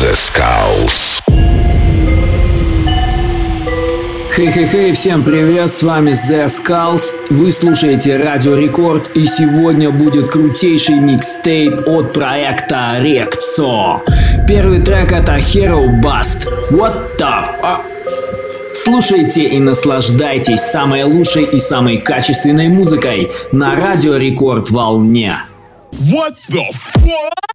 The Skulls. Хей-хей-хей, всем привет, с вами The Skulls, вы слушаете Радио Рекорд и сегодня будет крутейший микстейп от проекта Рекцо. Первый трек это Hero Bust, What the fuck? Слушайте и наслаждайтесь самой лучшей и самой качественной музыкой на Радио Рекорд волне. What the fuck?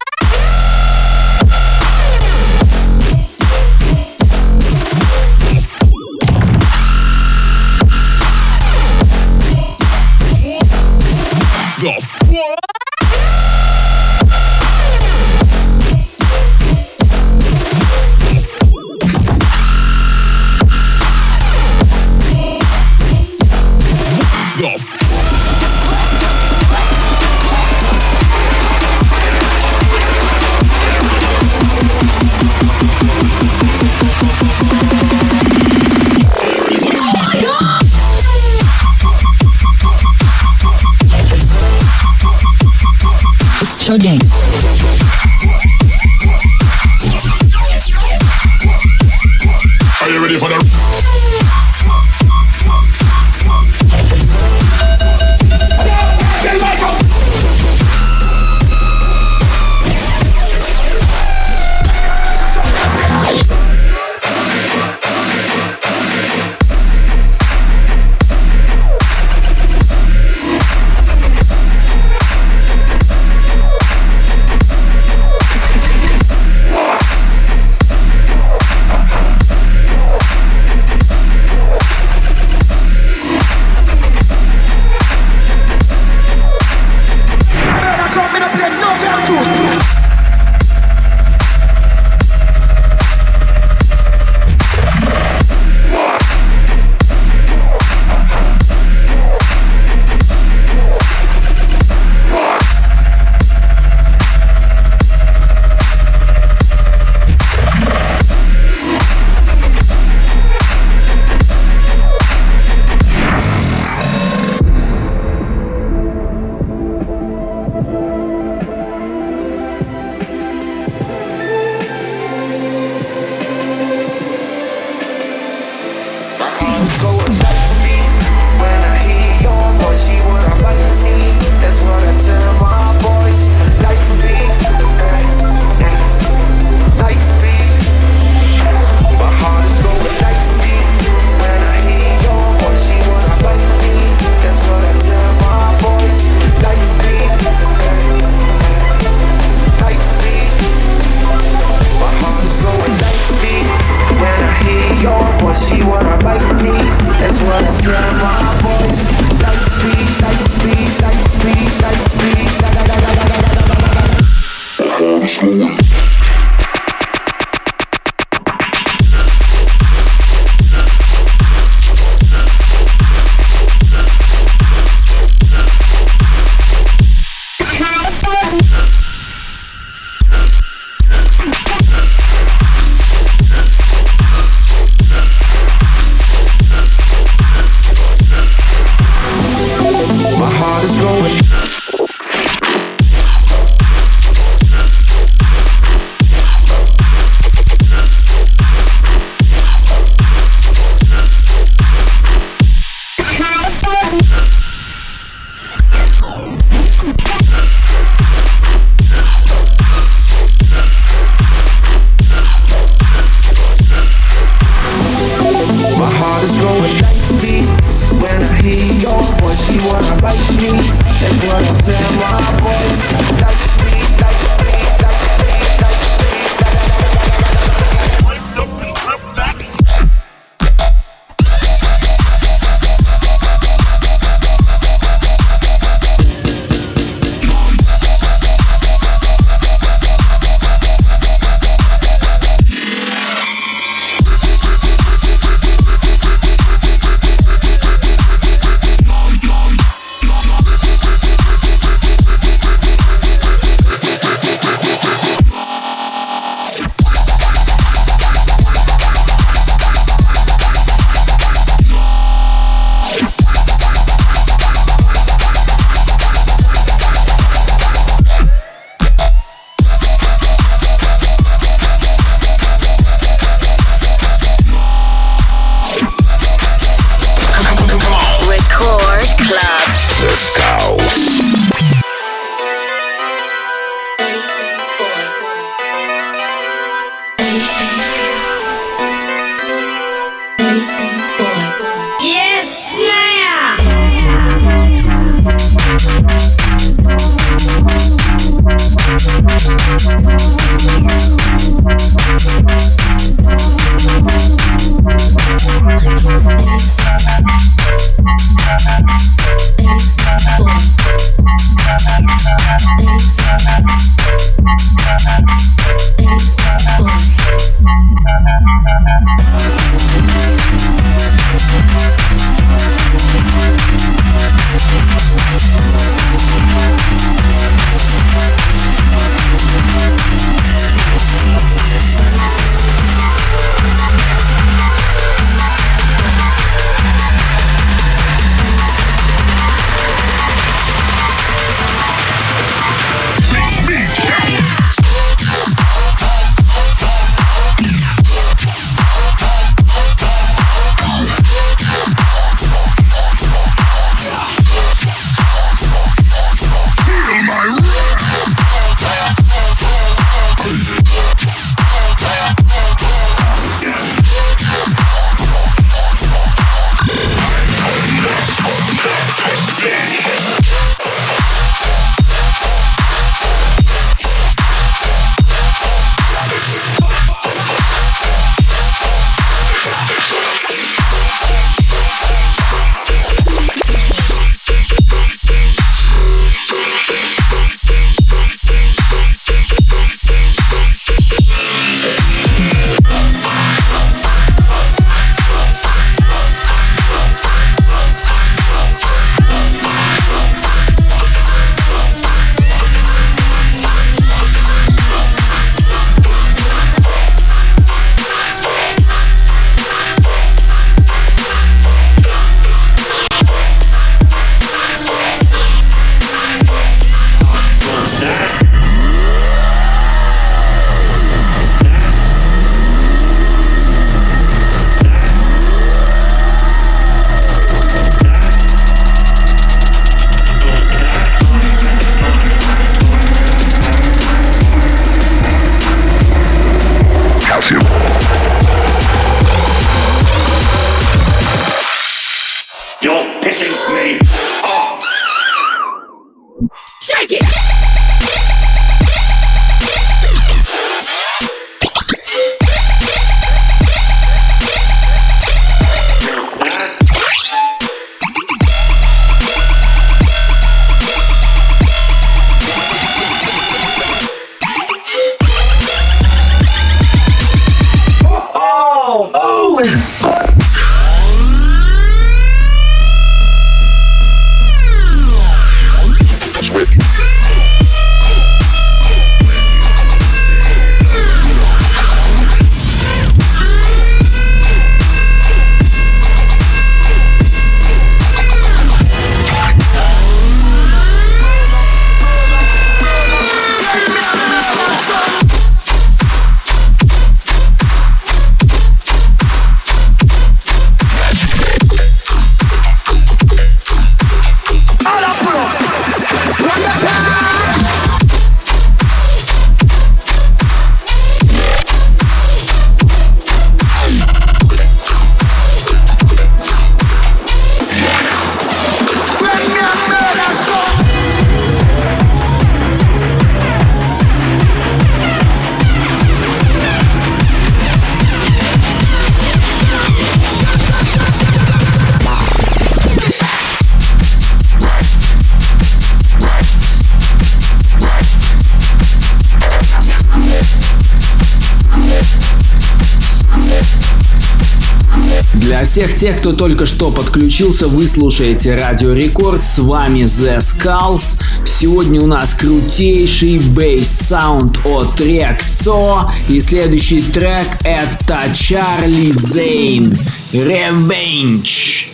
Всех тех, кто только что подключился, вы слушаете Радио Рекорд. С вами The Skulls. Сегодня у нас крутейший бейс-саунд от Рекцо. И следующий трек это Чарли Зейн. Revenge.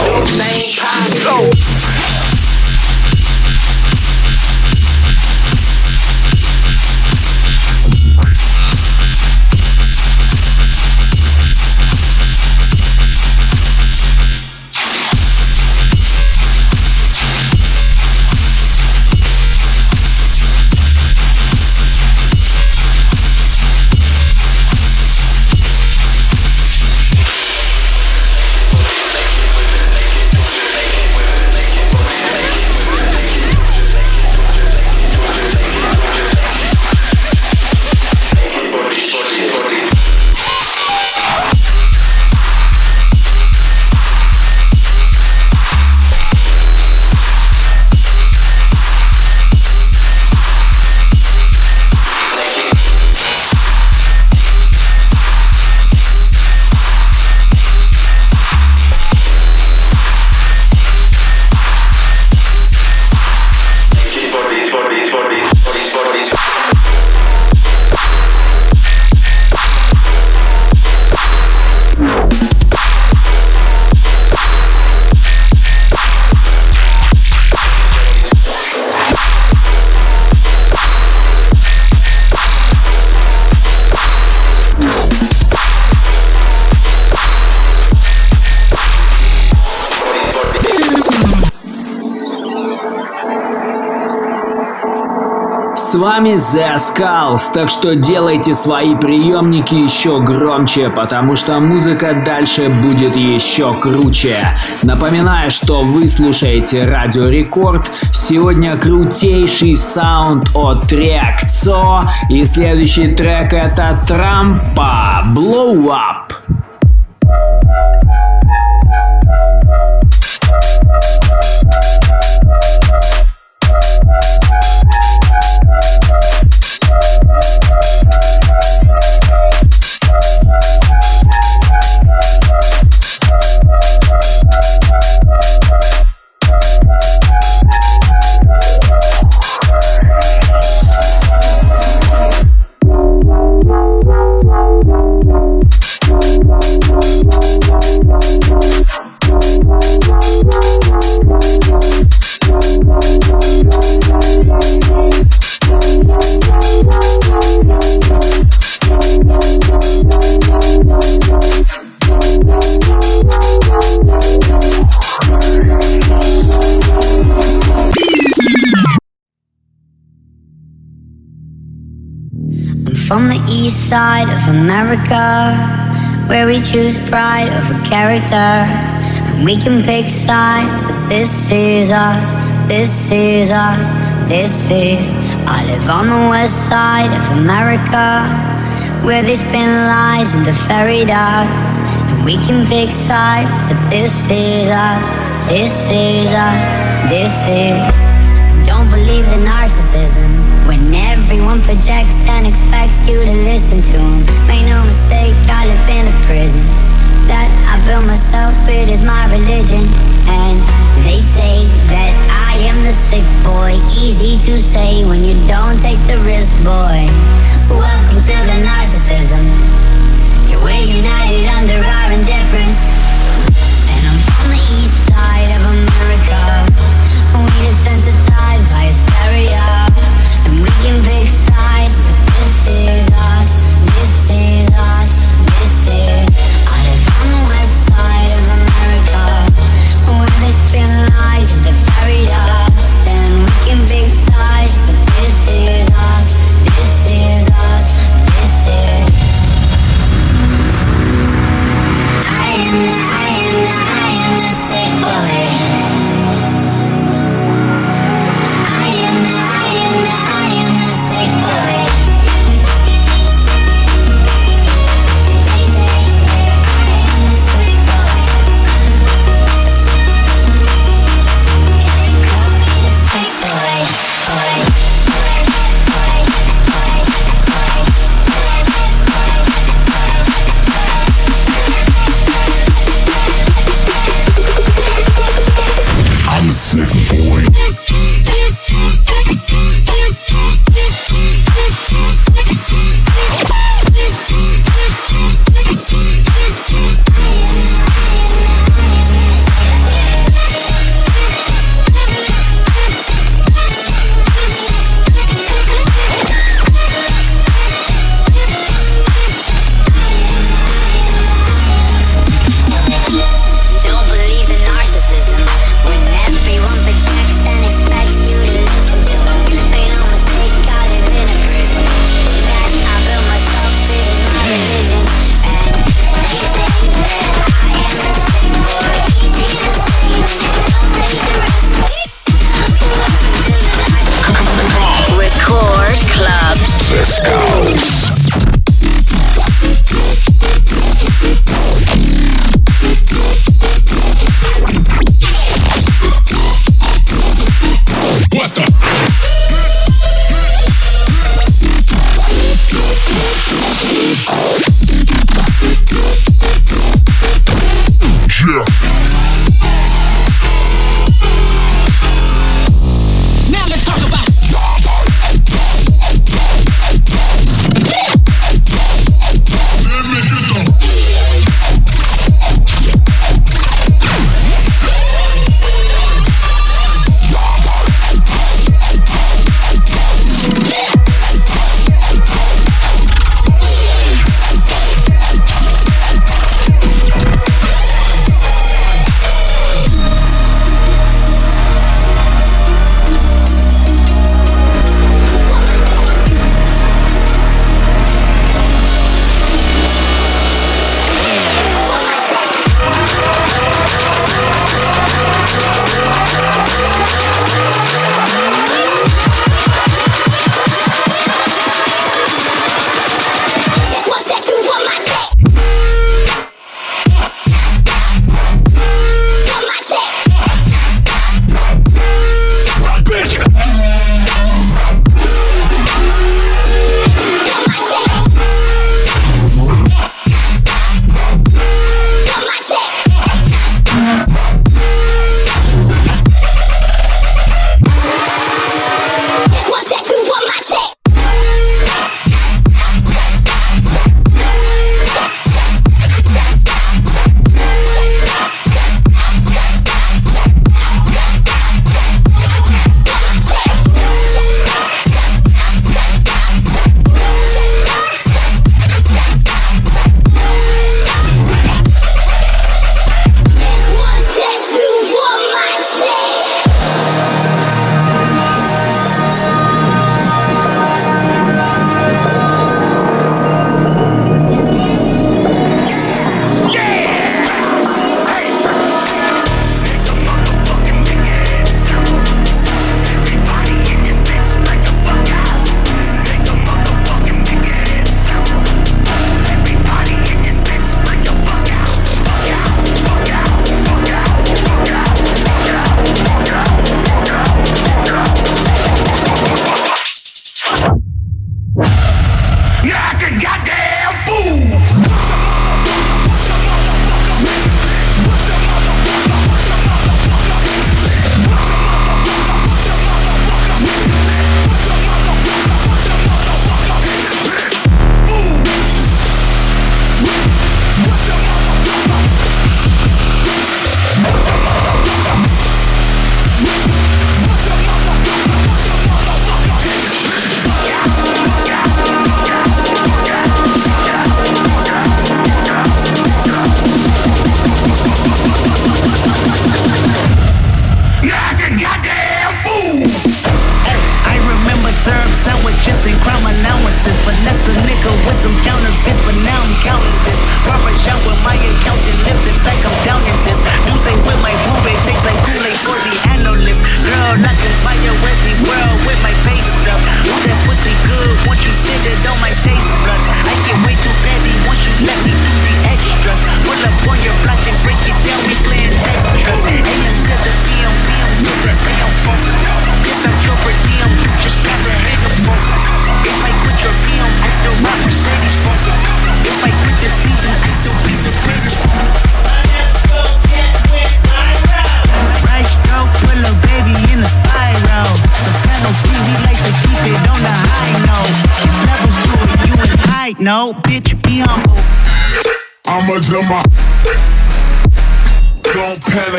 The Skulls. Skulls, так что делайте свои приемники еще громче, потому что музыка дальше будет еще круче. Напоминаю, что вы слушаете Радио Рекорд. Сегодня крутейший саунд от Реакцо. И следующий трек это Трампа Blow Up. America, where we choose pride over character. And we can pick sides, but this is us, this is us, this is. I live on the west side of America, where they spin lies into fairy dust. And we can pick sides, but this is us, this is us, this is. I Don't believe the when everyone projects and expects you to listen to them. Make no mistake, I live in a prison that I built myself. It is my religion, and they say that I am the sick boy. Easy to say when you don't take the risk, boy. Welcome to the narcissism. We're united under our indifference. House.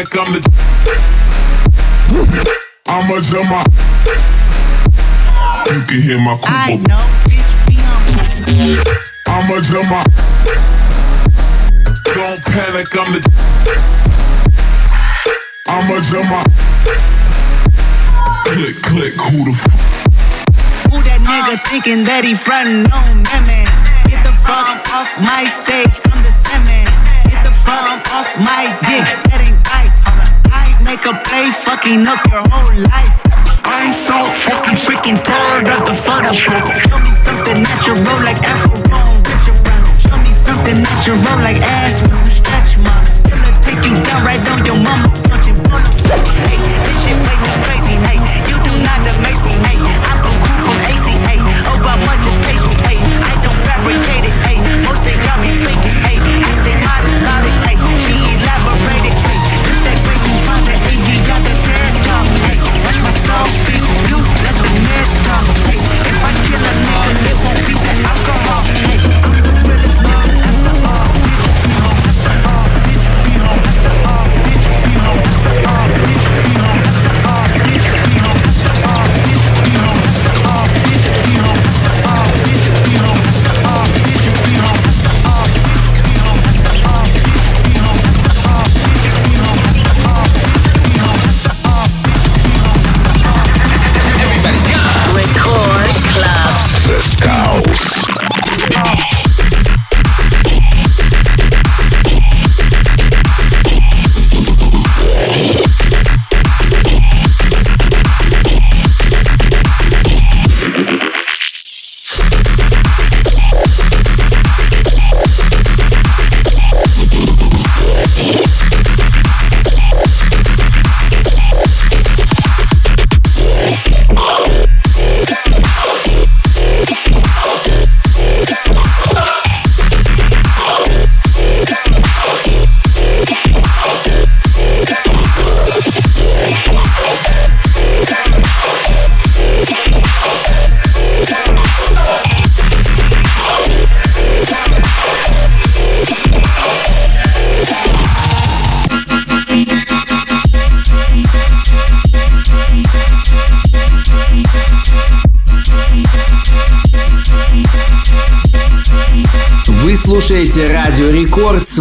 like I'm the. I'm a drummer. You can hear my Cooper. I know, bitch, be humble. I'm a drummer. Don't panic, I'm the. I'm a drummer. Click, click, who the f? Who that nigga uh, thinking that he frontin' on me? man? Get the fuck uh, off my stage, I'm the semen. Get the fuck uh, off my dick, that ain't make a play, fucking up your whole life. I'm so fucking freaking tired of the Photoshop. Show me something natural like Afro Show me something natural like ass with some stretch marks. Still take you down right on your mama. Don't you wanna Hey, this shit makes me crazy. Hey, you do not that makes me hate.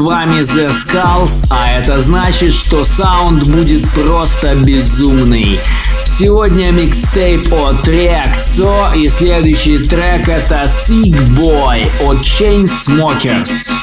вами The Skulls, а это значит, что саунд будет просто безумный. Сегодня микстейп от Реакцо и следующий трек это Sick Boy от Chainsmokers. Smokers.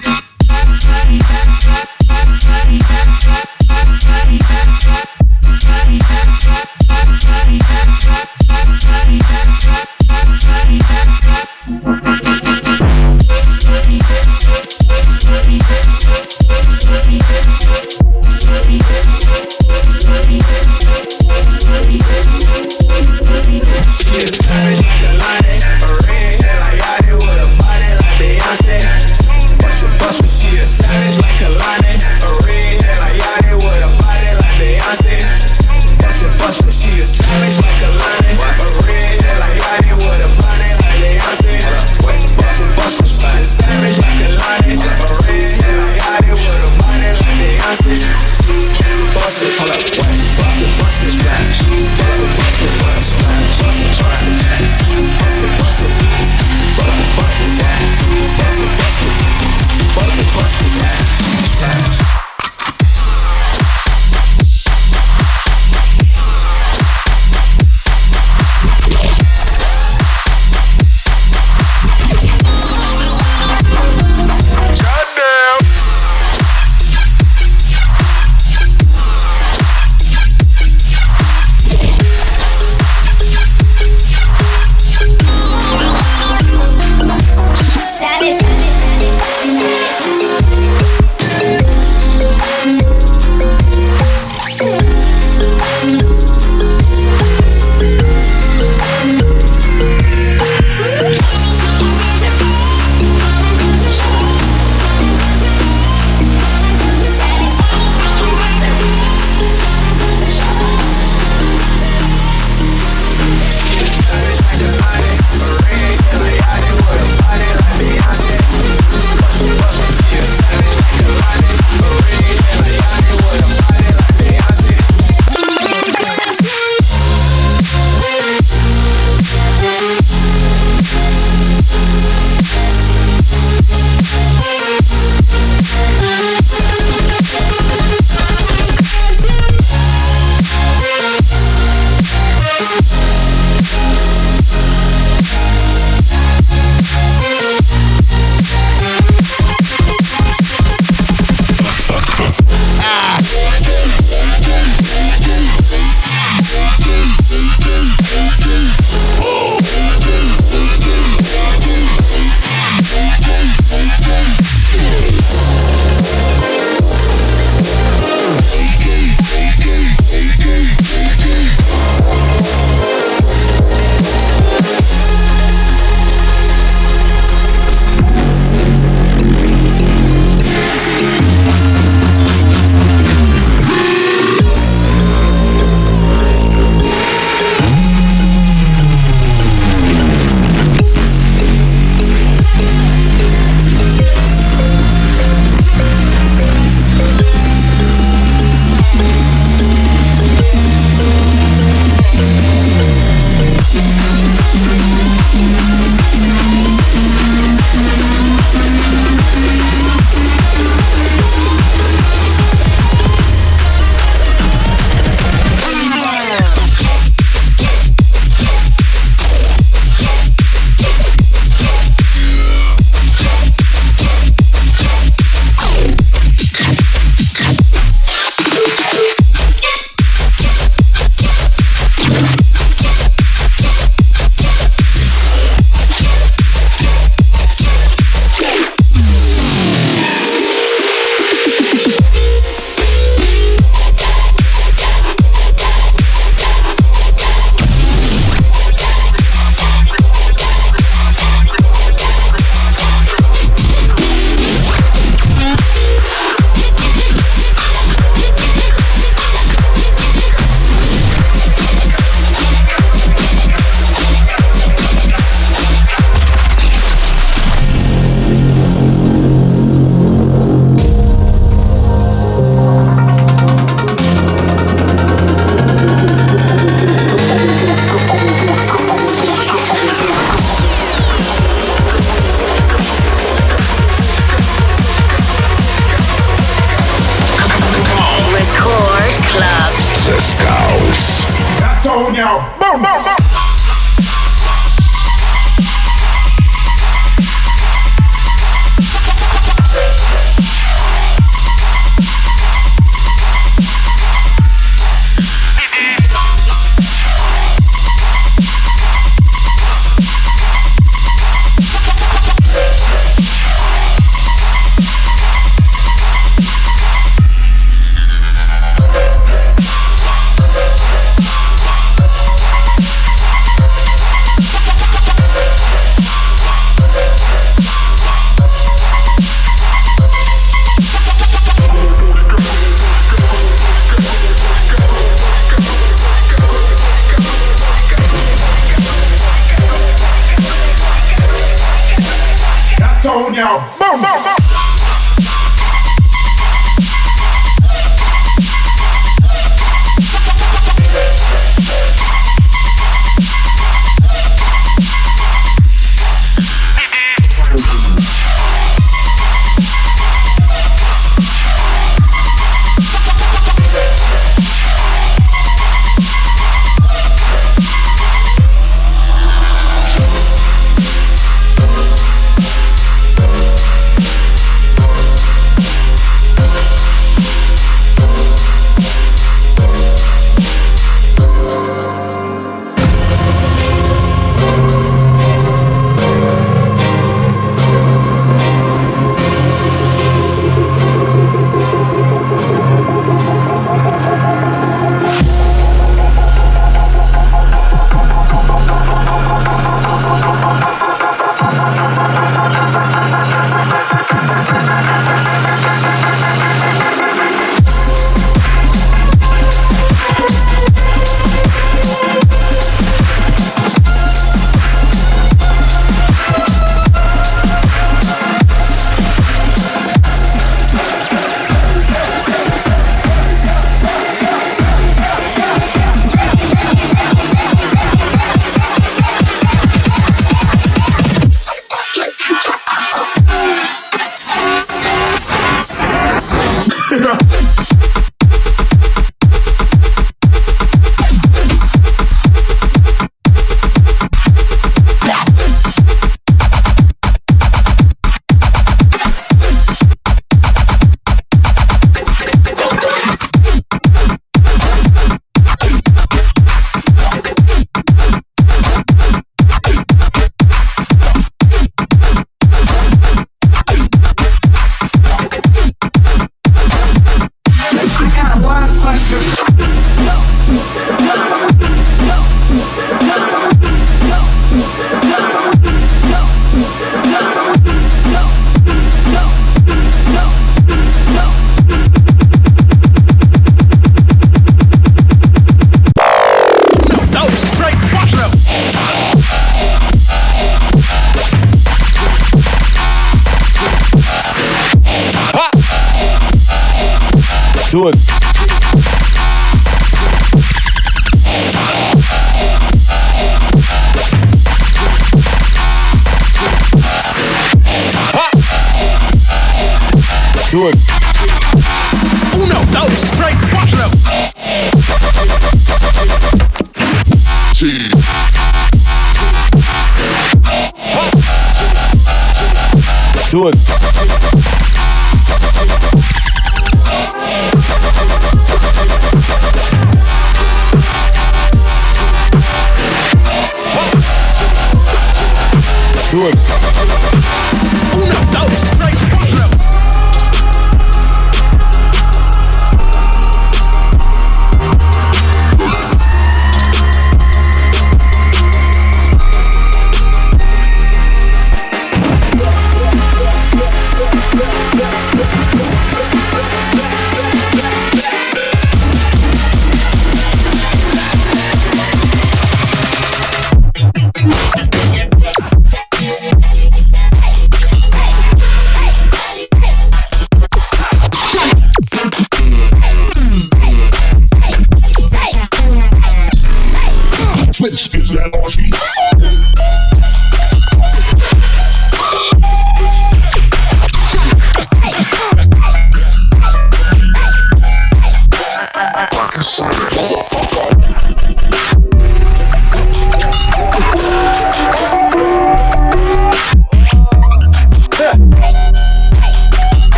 Switch is that all she?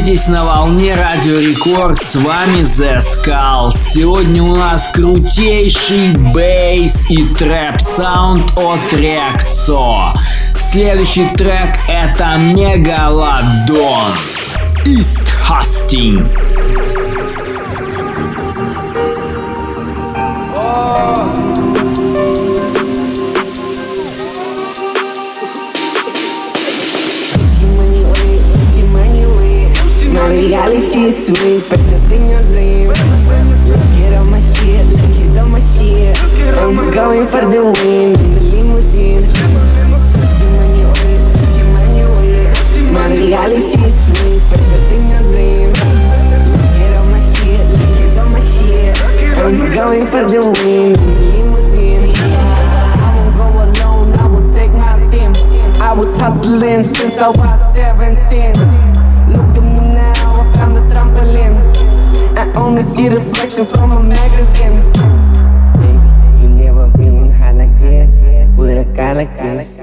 Находитесь на волне Радио Рекорд, с вами The Skull. Сегодня у нас крутейший бейс и трэп саунд от Рекцо. Следующий трек это Мегалодон. East Husting. Reality is sweet, better than your dream. Look at all my shit, look at all my shit. I'm going for the win in the limousine. My reality is sweet, better than your dream. Look at all my shit, look at all my shit. I'm going for the win in the limousine. I won't go alone, I will take my team. I was hustling since I was 17. Only see the reflection from a magazine. You never been high like this with a guy like this.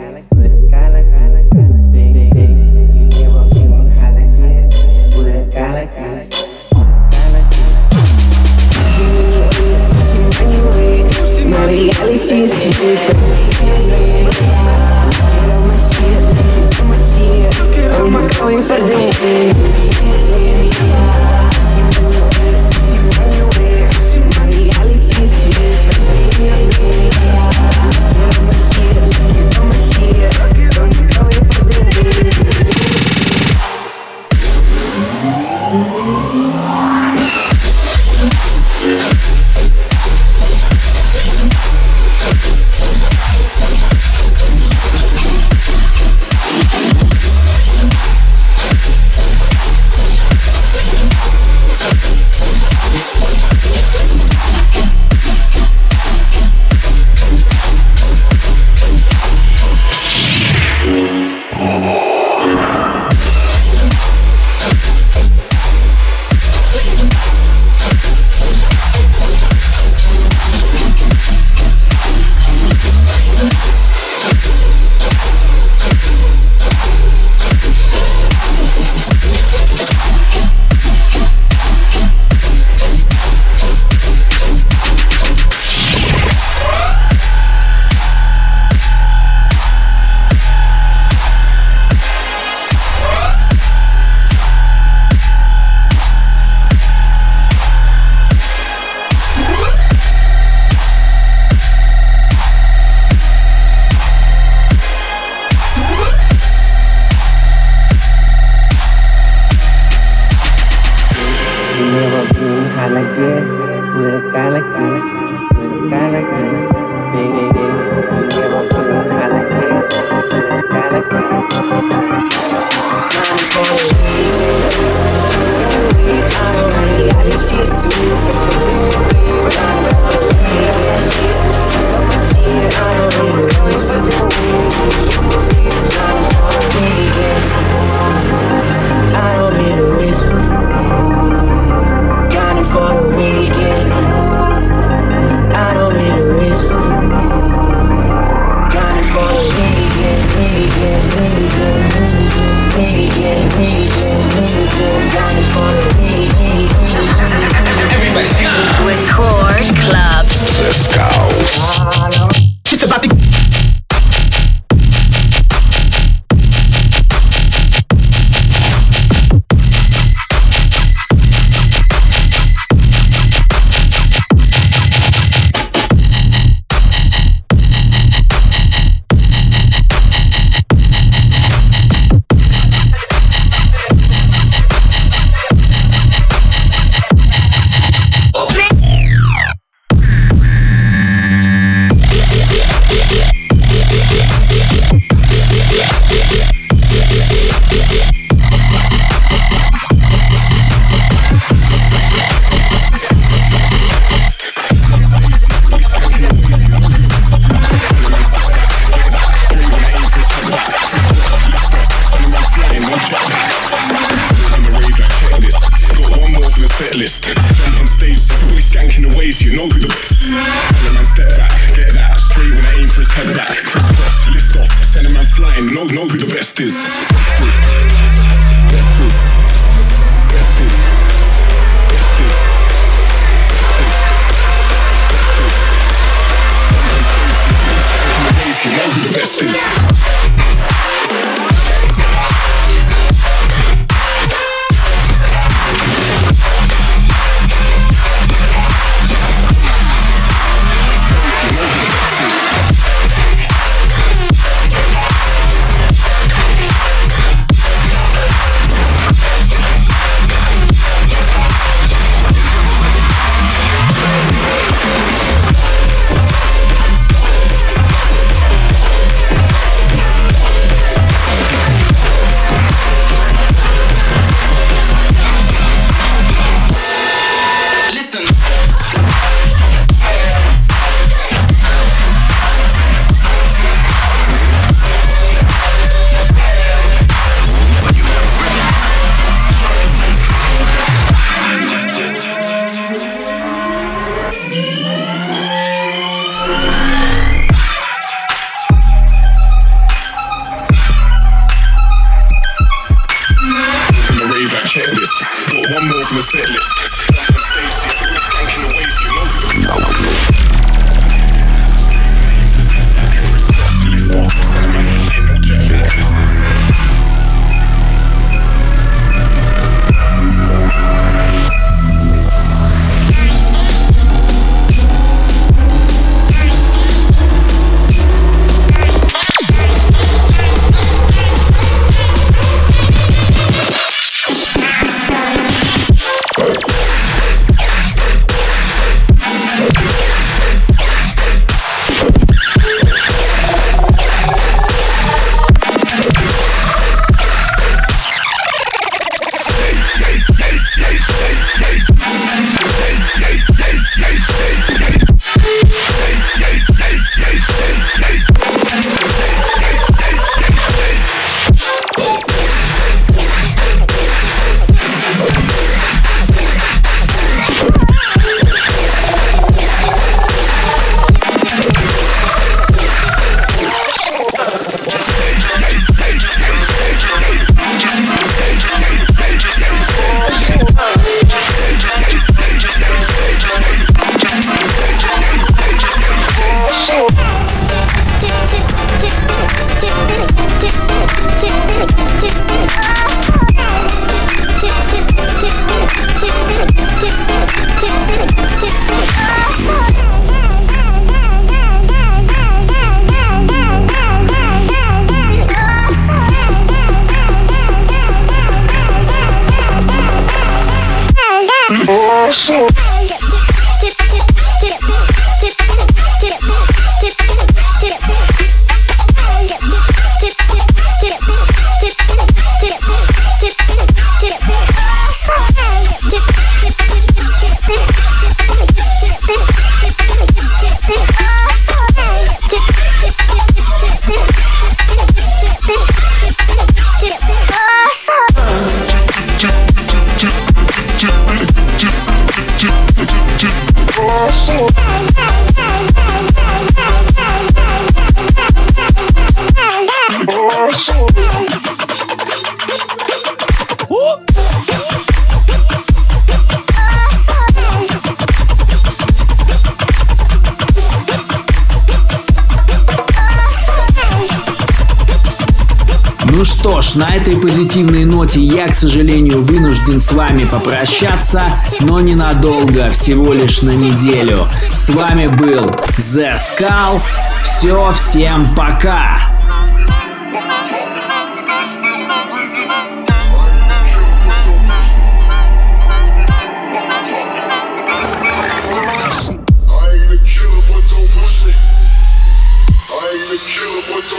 На этой позитивной ноте я, к сожалению, вынужден с вами попрощаться, но ненадолго, всего лишь на неделю. С вами был The Skulls. Все, всем пока!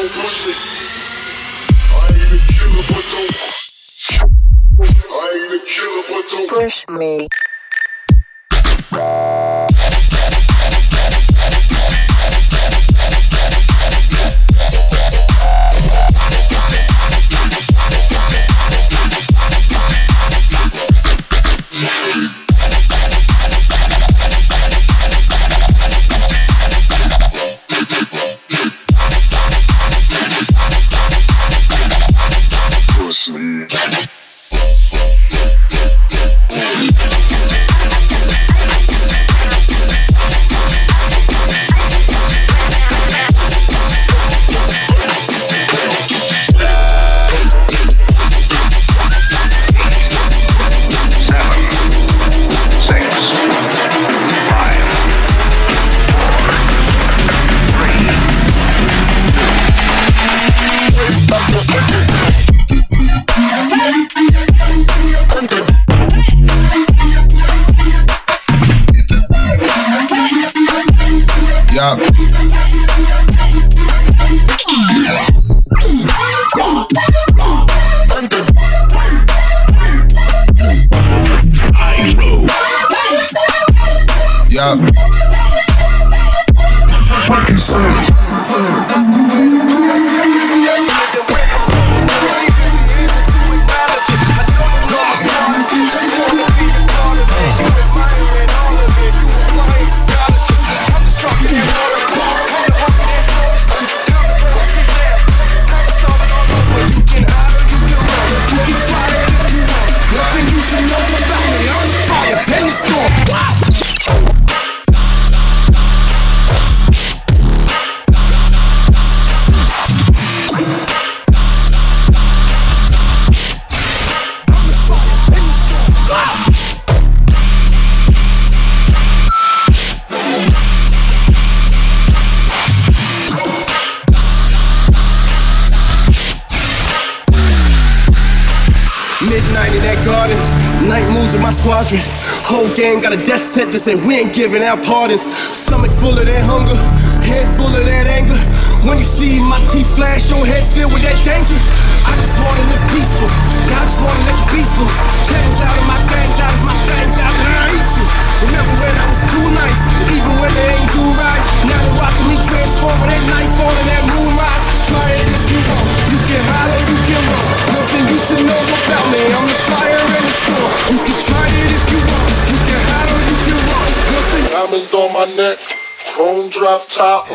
push me. Squadron. Yeah. Whole gang got a death sentence and we ain't giving out pardons. Stomach full of that hunger, head full of that anger. When you see my teeth flash, your head filled with that danger. I just wanna live peaceful, but I just wanna let the beast loose. Change out of my things, out of my fangs, out and I eat you. Remember when I was too nice, even when they ain't do right. Now they're watching me transform with that on and that moonrise. Try it if you want. You can hide or you can run. Nothing you should know about me. I'm the fire in the storm. You can try it if you want. Diamonds on my neck, chrome drop top.